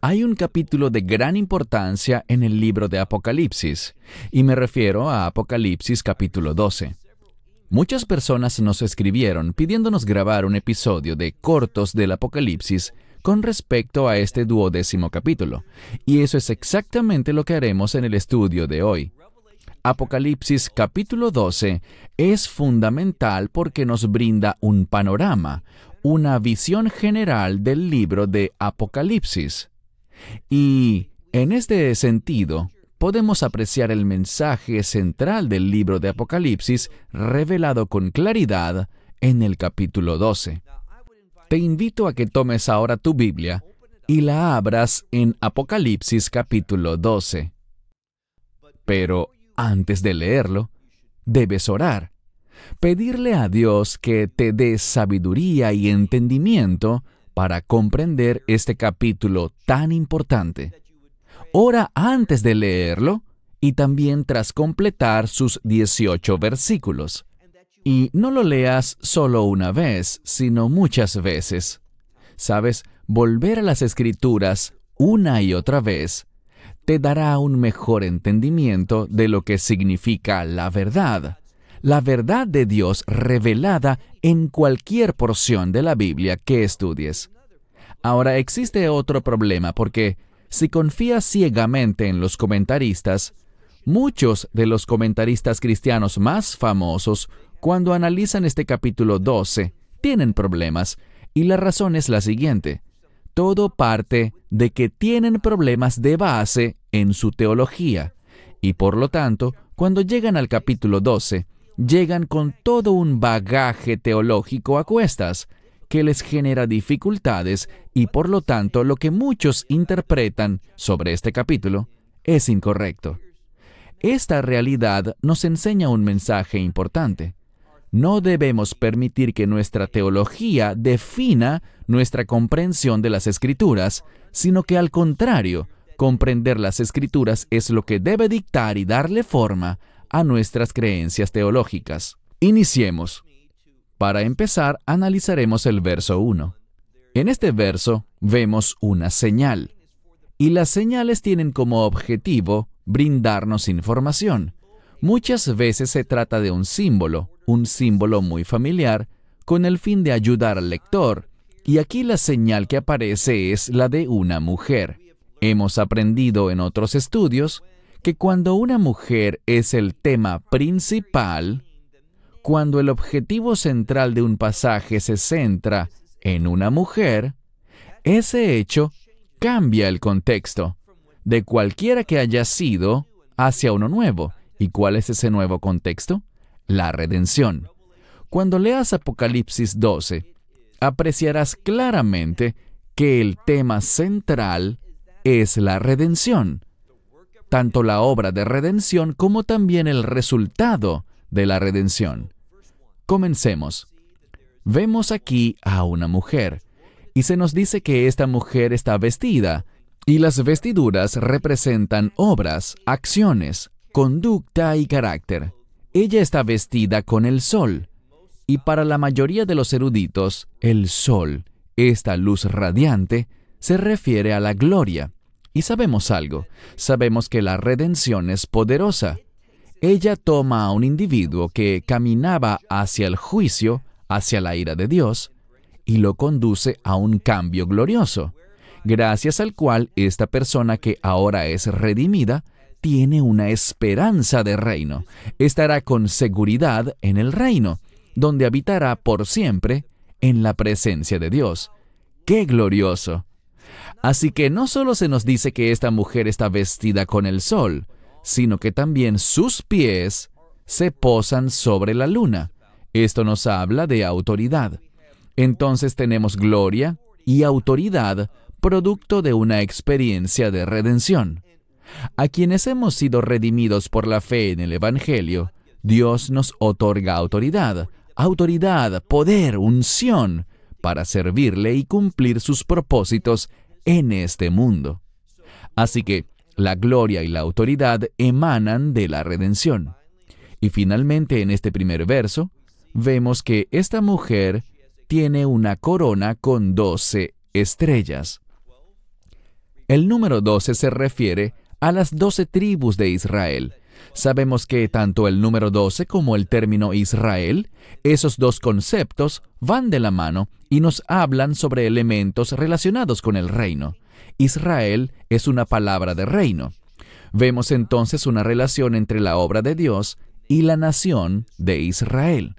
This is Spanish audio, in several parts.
Hay un capítulo de gran importancia en el libro de Apocalipsis, y me refiero a Apocalipsis capítulo 12. Muchas personas nos escribieron pidiéndonos grabar un episodio de cortos del Apocalipsis con respecto a este duodécimo capítulo, y eso es exactamente lo que haremos en el estudio de hoy. Apocalipsis capítulo 12 es fundamental porque nos brinda un panorama, una visión general del libro de Apocalipsis. Y, en este sentido, podemos apreciar el mensaje central del libro de Apocalipsis revelado con claridad en el capítulo 12. Te invito a que tomes ahora tu Biblia y la abras en Apocalipsis capítulo 12. Pero antes de leerlo, debes orar. Pedirle a Dios que te dé sabiduría y entendimiento para comprender este capítulo tan importante. Ora antes de leerlo y también tras completar sus 18 versículos. Y no lo leas solo una vez, sino muchas veces. Sabes, volver a las escrituras una y otra vez te dará un mejor entendimiento de lo que significa la verdad, la verdad de Dios revelada en cualquier porción de la Biblia que estudies. Ahora existe otro problema porque si confías ciegamente en los comentaristas, muchos de los comentaristas cristianos más famosos, cuando analizan este capítulo 12, tienen problemas, y la razón es la siguiente todo parte de que tienen problemas de base en su teología y por lo tanto, cuando llegan al capítulo 12, llegan con todo un bagaje teológico a cuestas que les genera dificultades y por lo tanto lo que muchos interpretan sobre este capítulo es incorrecto. Esta realidad nos enseña un mensaje importante. No debemos permitir que nuestra teología defina nuestra comprensión de las escrituras, sino que al contrario, comprender las escrituras es lo que debe dictar y darle forma a nuestras creencias teológicas. Iniciemos. Para empezar, analizaremos el verso 1. En este verso vemos una señal, y las señales tienen como objetivo brindarnos información. Muchas veces se trata de un símbolo, un símbolo muy familiar, con el fin de ayudar al lector, y aquí la señal que aparece es la de una mujer. Hemos aprendido en otros estudios que cuando una mujer es el tema principal, cuando el objetivo central de un pasaje se centra en una mujer, ese hecho cambia el contexto, de cualquiera que haya sido, hacia uno nuevo. ¿Y cuál es ese nuevo contexto? La redención. Cuando leas Apocalipsis 12, apreciarás claramente que el tema central es la redención, tanto la obra de redención como también el resultado de la redención. Comencemos. Vemos aquí a una mujer, y se nos dice que esta mujer está vestida, y las vestiduras representan obras, acciones, conducta y carácter. Ella está vestida con el sol, y para la mayoría de los eruditos, el sol, esta luz radiante, se refiere a la gloria. Y sabemos algo, sabemos que la redención es poderosa. Ella toma a un individuo que caminaba hacia el juicio, hacia la ira de Dios, y lo conduce a un cambio glorioso, gracias al cual esta persona que ahora es redimida tiene una esperanza de reino. Estará con seguridad en el reino, donde habitará por siempre en la presencia de Dios. ¡Qué glorioso! Así que no solo se nos dice que esta mujer está vestida con el sol, sino que también sus pies se posan sobre la luna. Esto nos habla de autoridad. Entonces tenemos gloria y autoridad producto de una experiencia de redención. A quienes hemos sido redimidos por la fe en el Evangelio, Dios nos otorga autoridad, autoridad, poder, unción, para servirle y cumplir sus propósitos en este mundo. Así que la gloria y la autoridad emanan de la redención. Y finalmente en este primer verso, vemos que esta mujer tiene una corona con doce estrellas. El número 12 se refiere a las doce tribus de Israel. Sabemos que tanto el número 12 como el término Israel, esos dos conceptos van de la mano y nos hablan sobre elementos relacionados con el reino. Israel es una palabra de reino. Vemos entonces una relación entre la obra de Dios y la nación de Israel.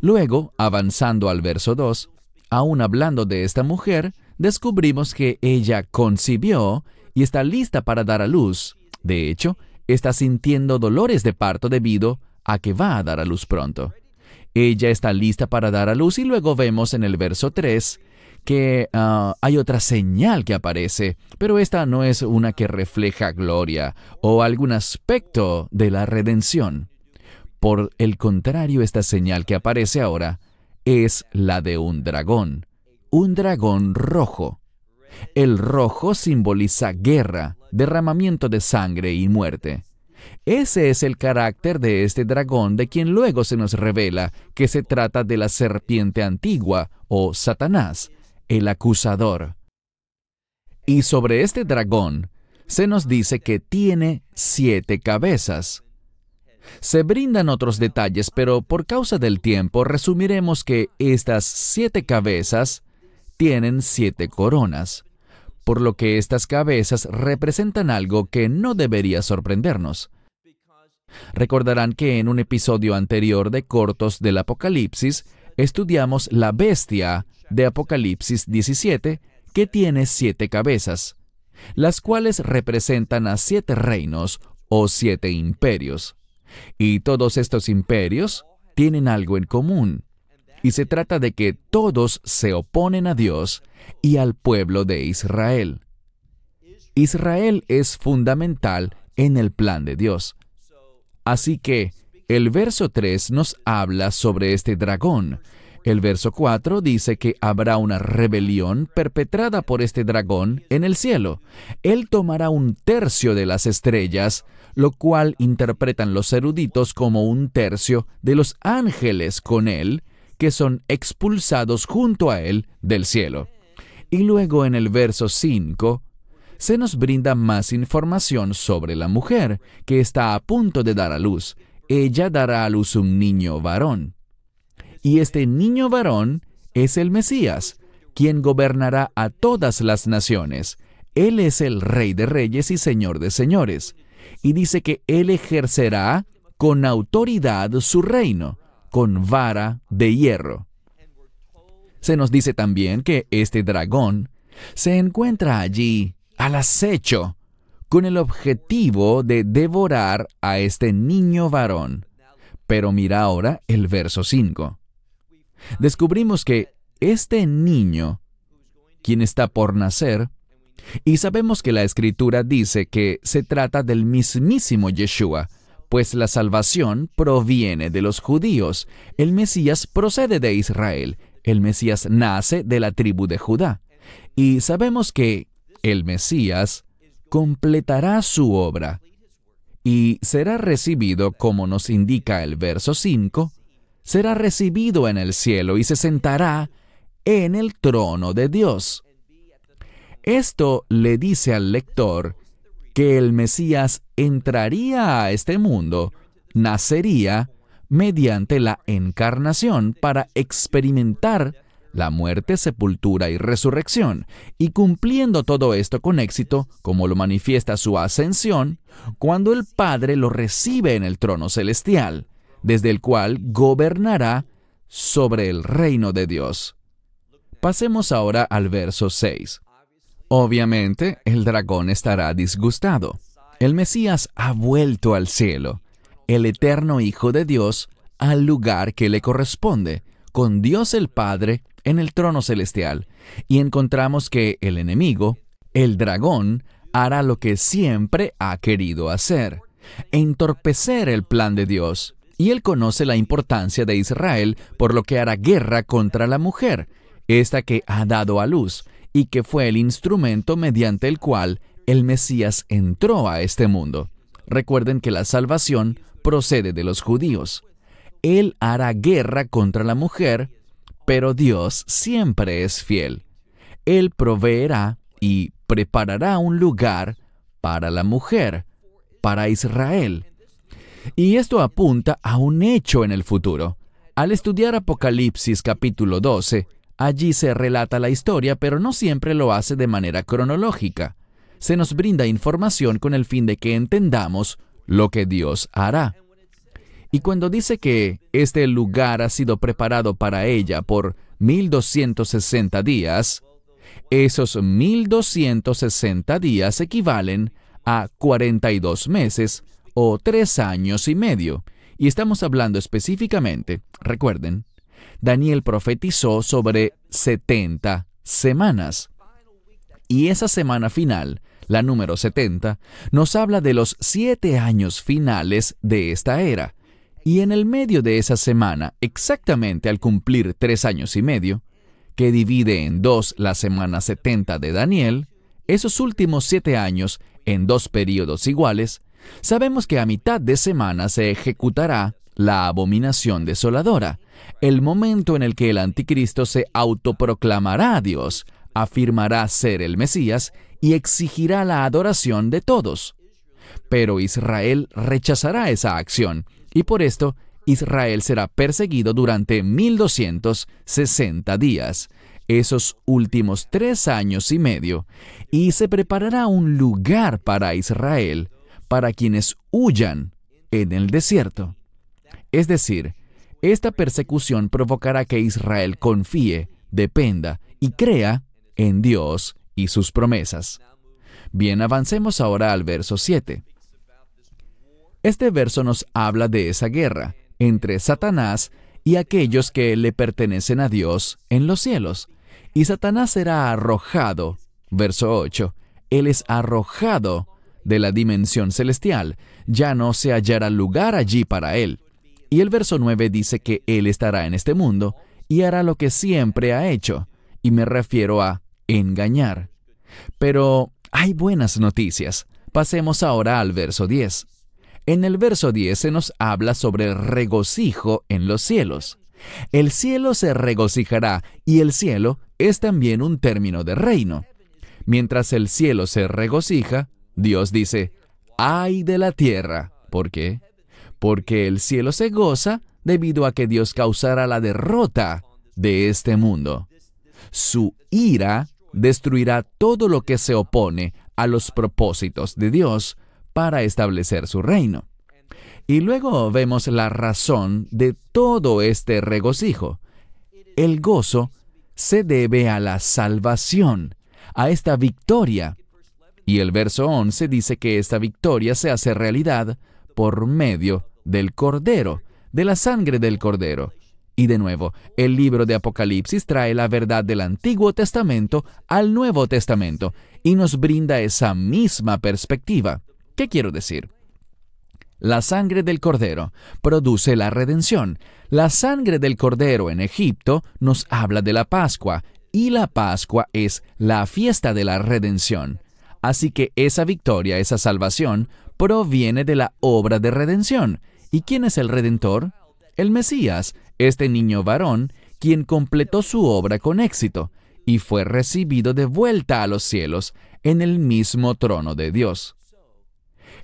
Luego, avanzando al verso 2, aún hablando de esta mujer, descubrimos que ella concibió y está lista para dar a luz. De hecho, está sintiendo dolores de parto debido a que va a dar a luz pronto. Ella está lista para dar a luz y luego vemos en el verso 3 que ah, hay otra señal que aparece, pero esta no es una que refleja gloria o algún aspecto de la redención. Por el contrario, esta señal que aparece ahora es la de un dragón un dragón rojo. El rojo simboliza guerra, derramamiento de sangre y muerte. Ese es el carácter de este dragón de quien luego se nos revela que se trata de la serpiente antigua o Satanás, el acusador. Y sobre este dragón se nos dice que tiene siete cabezas. Se brindan otros detalles, pero por causa del tiempo resumiremos que estas siete cabezas tienen siete coronas, por lo que estas cabezas representan algo que no debería sorprendernos. Recordarán que en un episodio anterior de Cortos del Apocalipsis estudiamos la bestia de Apocalipsis 17 que tiene siete cabezas, las cuales representan a siete reinos o siete imperios. Y todos estos imperios tienen algo en común y se trata de que todos se oponen a Dios y al pueblo de Israel. Israel es fundamental en el plan de Dios. Así que el verso 3 nos habla sobre este dragón. El verso 4 dice que habrá una rebelión perpetrada por este dragón en el cielo. Él tomará un tercio de las estrellas, lo cual interpretan los eruditos como un tercio de los ángeles con él, que son expulsados junto a él del cielo. Y luego en el verso 5 se nos brinda más información sobre la mujer que está a punto de dar a luz. Ella dará a luz un niño varón. Y este niño varón es el Mesías, quien gobernará a todas las naciones. Él es el Rey de Reyes y Señor de Señores. Y dice que Él ejercerá con autoridad su reino con vara de hierro. Se nos dice también que este dragón se encuentra allí al acecho con el objetivo de devorar a este niño varón. Pero mira ahora el verso 5. Descubrimos que este niño, quien está por nacer, y sabemos que la escritura dice que se trata del mismísimo Yeshua, pues la salvación proviene de los judíos. El Mesías procede de Israel. El Mesías nace de la tribu de Judá. Y sabemos que el Mesías completará su obra y será recibido, como nos indica el verso 5, será recibido en el cielo y se sentará en el trono de Dios. Esto le dice al lector que el Mesías entraría a este mundo, nacería mediante la encarnación para experimentar la muerte, sepultura y resurrección, y cumpliendo todo esto con éxito, como lo manifiesta su ascensión, cuando el Padre lo recibe en el trono celestial, desde el cual gobernará sobre el reino de Dios. Pasemos ahora al verso 6. Obviamente, el dragón estará disgustado. El Mesías ha vuelto al cielo, el eterno Hijo de Dios, al lugar que le corresponde, con Dios el Padre en el trono celestial, y encontramos que el enemigo, el dragón, hará lo que siempre ha querido hacer, entorpecer el plan de Dios. Y él conoce la importancia de Israel, por lo que hará guerra contra la mujer, esta que ha dado a luz, y que fue el instrumento mediante el cual el Mesías entró a este mundo. Recuerden que la salvación procede de los judíos. Él hará guerra contra la mujer, pero Dios siempre es fiel. Él proveerá y preparará un lugar para la mujer, para Israel. Y esto apunta a un hecho en el futuro. Al estudiar Apocalipsis capítulo 12, allí se relata la historia, pero no siempre lo hace de manera cronológica. Se nos brinda información con el fin de que entendamos lo que Dios hará. Y cuando dice que este lugar ha sido preparado para ella por 1260 días, esos 1260 días equivalen a 42 meses o 3 años y medio. Y estamos hablando específicamente, recuerden, Daniel profetizó sobre 70 semanas. Y esa semana final, la número 70, nos habla de los siete años finales de esta era. Y en el medio de esa semana, exactamente al cumplir tres años y medio, que divide en dos la semana 70 de Daniel, esos últimos siete años en dos periodos iguales, sabemos que a mitad de semana se ejecutará la abominación desoladora, el momento en el que el anticristo se autoproclamará a Dios, afirmará ser el Mesías y exigirá la adoración de todos. Pero Israel rechazará esa acción, y por esto Israel será perseguido durante 1260 días, esos últimos tres años y medio, y se preparará un lugar para Israel, para quienes huyan en el desierto. Es decir, esta persecución provocará que Israel confíe, dependa y crea en Dios y sus promesas. Bien, avancemos ahora al verso 7. Este verso nos habla de esa guerra, entre Satanás y aquellos que le pertenecen a Dios en los cielos. Y Satanás será arrojado, verso 8, Él es arrojado de la dimensión celestial, ya no se hallará lugar allí para Él. Y el verso 9 dice que Él estará en este mundo y hará lo que siempre ha hecho, y me refiero a engañar. Pero hay buenas noticias. Pasemos ahora al verso 10. En el verso 10 se nos habla sobre regocijo en los cielos. El cielo se regocijará y el cielo es también un término de reino. Mientras el cielo se regocija, Dios dice, ay de la tierra. ¿Por qué? Porque el cielo se goza debido a que Dios causará la derrota de este mundo. Su ira destruirá todo lo que se opone a los propósitos de Dios para establecer su reino. Y luego vemos la razón de todo este regocijo. El gozo se debe a la salvación, a esta victoria. Y el verso 11 dice que esta victoria se hace realidad por medio del Cordero, de la sangre del Cordero. Y de nuevo, el libro de Apocalipsis trae la verdad del Antiguo Testamento al Nuevo Testamento y nos brinda esa misma perspectiva. ¿Qué quiero decir? La sangre del cordero produce la redención. La sangre del cordero en Egipto nos habla de la Pascua, y la Pascua es la fiesta de la redención. Así que esa victoria, esa salvación, proviene de la obra de redención. ¿Y quién es el redentor? El Mesías, este niño varón, quien completó su obra con éxito y fue recibido de vuelta a los cielos en el mismo trono de Dios.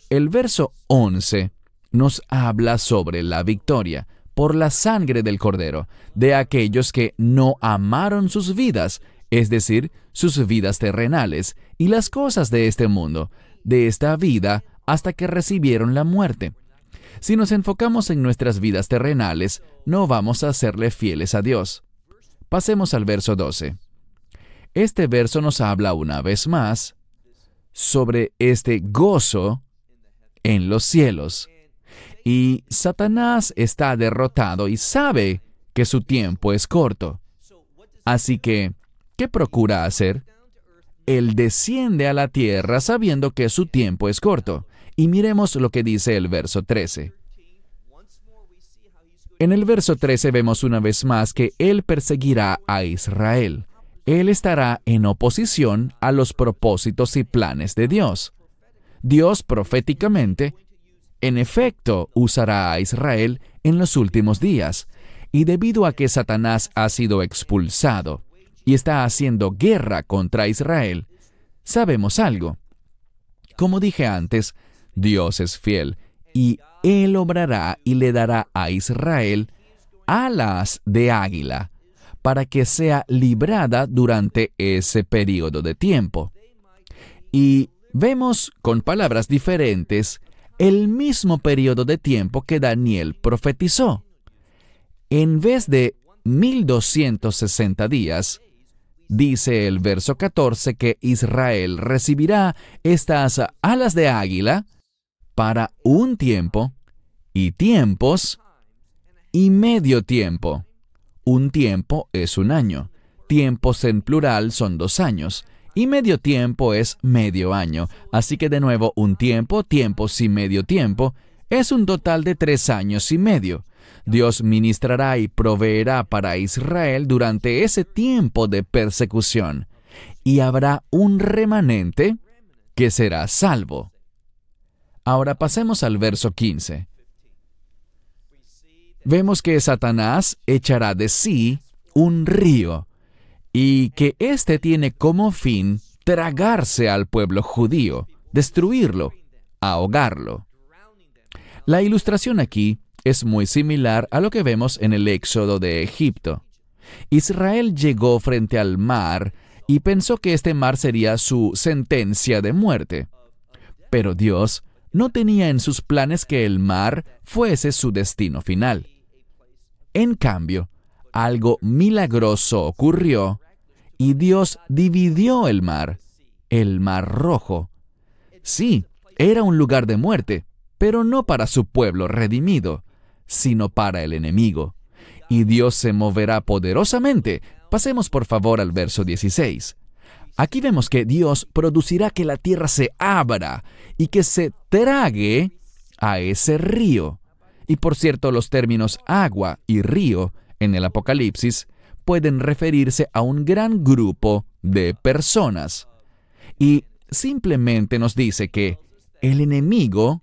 El verso 11 nos habla sobre la victoria por la sangre del Cordero de aquellos que no amaron sus vidas, es decir, sus vidas terrenales y las cosas de este mundo, de esta vida hasta que recibieron la muerte. Si nos enfocamos en nuestras vidas terrenales, no vamos a serle fieles a Dios. Pasemos al verso 12. Este verso nos habla una vez más sobre este gozo en los cielos. Y Satanás está derrotado y sabe que su tiempo es corto. Así que, ¿qué procura hacer? Él desciende a la tierra sabiendo que su tiempo es corto. Y miremos lo que dice el verso 13. En el verso 13 vemos una vez más que Él perseguirá a Israel. Él estará en oposición a los propósitos y planes de Dios. Dios proféticamente, en efecto, usará a Israel en los últimos días, y debido a que Satanás ha sido expulsado, y está haciendo guerra contra Israel, sabemos algo. Como dije antes, Dios es fiel y Él obrará y le dará a Israel alas de águila para que sea librada durante ese periodo de tiempo. Y vemos con palabras diferentes el mismo periodo de tiempo que Daniel profetizó. En vez de 1260 días, dice el verso 14 que Israel recibirá estas alas de águila para un tiempo y tiempos y medio tiempo. Un tiempo es un año, tiempos en plural son dos años, y medio tiempo es medio año. Así que de nuevo, un tiempo, tiempos y medio tiempo es un total de tres años y medio. Dios ministrará y proveerá para Israel durante ese tiempo de persecución, y habrá un remanente que será salvo. Ahora pasemos al verso 15. Vemos que Satanás echará de sí un río y que éste tiene como fin tragarse al pueblo judío, destruirlo, ahogarlo. La ilustración aquí es muy similar a lo que vemos en el éxodo de Egipto. Israel llegó frente al mar y pensó que este mar sería su sentencia de muerte. Pero Dios no tenía en sus planes que el mar fuese su destino final. En cambio, algo milagroso ocurrió y Dios dividió el mar, el mar rojo. Sí, era un lugar de muerte, pero no para su pueblo redimido, sino para el enemigo. Y Dios se moverá poderosamente. Pasemos por favor al verso 16. Aquí vemos que Dios producirá que la tierra se abra y que se trague a ese río. Y por cierto, los términos agua y río en el Apocalipsis pueden referirse a un gran grupo de personas. Y simplemente nos dice que el enemigo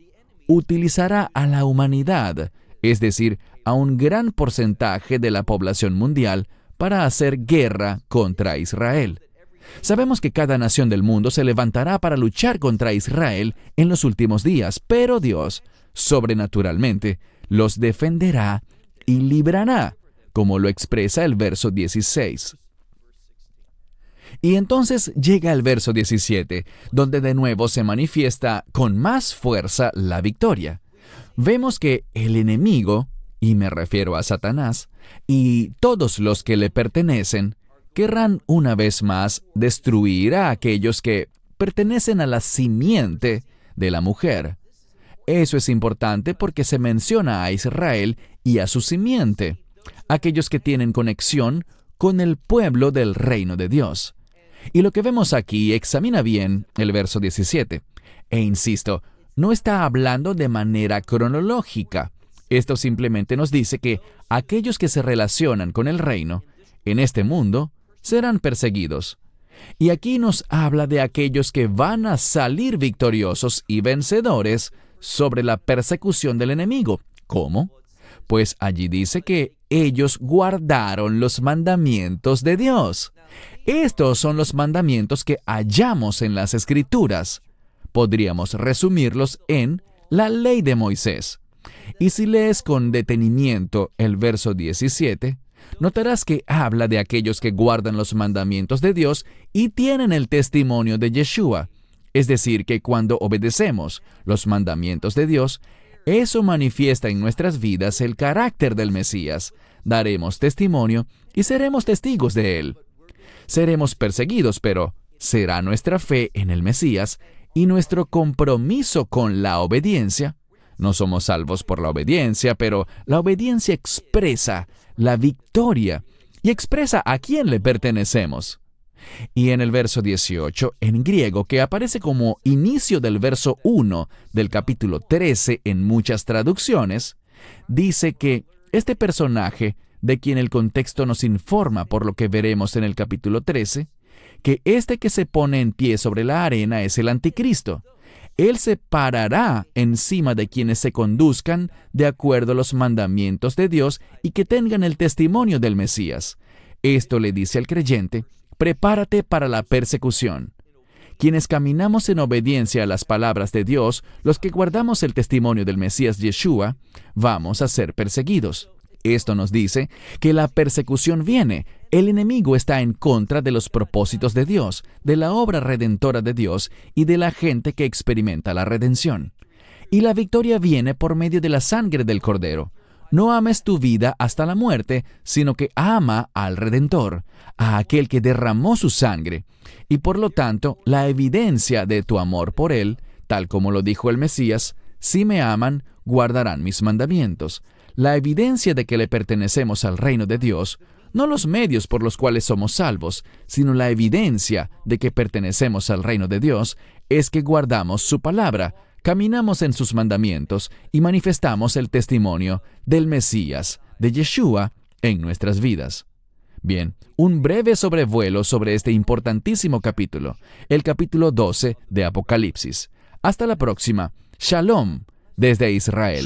utilizará a la humanidad, es decir, a un gran porcentaje de la población mundial, para hacer guerra contra Israel. Sabemos que cada nación del mundo se levantará para luchar contra Israel en los últimos días, pero Dios, sobrenaturalmente, los defenderá y librará como lo expresa el verso 16. Y entonces llega el verso 17, donde de nuevo se manifiesta con más fuerza la victoria. Vemos que el enemigo, y me refiero a Satanás, y todos los que le pertenecen, querrán una vez más destruir a aquellos que pertenecen a la simiente de la mujer. Eso es importante porque se menciona a Israel y a su simiente aquellos que tienen conexión con el pueblo del reino de Dios. Y lo que vemos aquí examina bien el verso 17. E insisto, no está hablando de manera cronológica. Esto simplemente nos dice que aquellos que se relacionan con el reino en este mundo serán perseguidos. Y aquí nos habla de aquellos que van a salir victoriosos y vencedores sobre la persecución del enemigo. ¿Cómo? Pues allí dice que ellos guardaron los mandamientos de Dios. Estos son los mandamientos que hallamos en las Escrituras. Podríamos resumirlos en la ley de Moisés. Y si lees con detenimiento el verso 17, notarás que habla de aquellos que guardan los mandamientos de Dios y tienen el testimonio de Yeshua. Es decir, que cuando obedecemos los mandamientos de Dios, eso manifiesta en nuestras vidas el carácter del Mesías. Daremos testimonio y seremos testigos de él. Seremos perseguidos, pero será nuestra fe en el Mesías y nuestro compromiso con la obediencia. No somos salvos por la obediencia, pero la obediencia expresa la victoria y expresa a quién le pertenecemos. Y en el verso 18, en griego, que aparece como inicio del verso 1 del capítulo 13 en muchas traducciones, dice que este personaje, de quien el contexto nos informa por lo que veremos en el capítulo 13, que este que se pone en pie sobre la arena es el anticristo. Él se parará encima de quienes se conduzcan de acuerdo a los mandamientos de Dios y que tengan el testimonio del Mesías. Esto le dice al creyente, prepárate para la persecución. Quienes caminamos en obediencia a las palabras de Dios, los que guardamos el testimonio del Mesías Yeshua, vamos a ser perseguidos. Esto nos dice que la persecución viene. El enemigo está en contra de los propósitos de Dios, de la obra redentora de Dios y de la gente que experimenta la redención. Y la victoria viene por medio de la sangre del Cordero. No ames tu vida hasta la muerte, sino que ama al Redentor, a aquel que derramó su sangre. Y por lo tanto, la evidencia de tu amor por Él, tal como lo dijo el Mesías, si me aman, guardarán mis mandamientos la evidencia de que le pertenecemos al reino de Dios, no los medios por los cuales somos salvos, sino la evidencia de que pertenecemos al reino de Dios, es que guardamos su palabra, caminamos en sus mandamientos y manifestamos el testimonio del Mesías, de Yeshua, en nuestras vidas. Bien, un breve sobrevuelo sobre este importantísimo capítulo, el capítulo 12 de Apocalipsis. Hasta la próxima. Shalom desde Israel.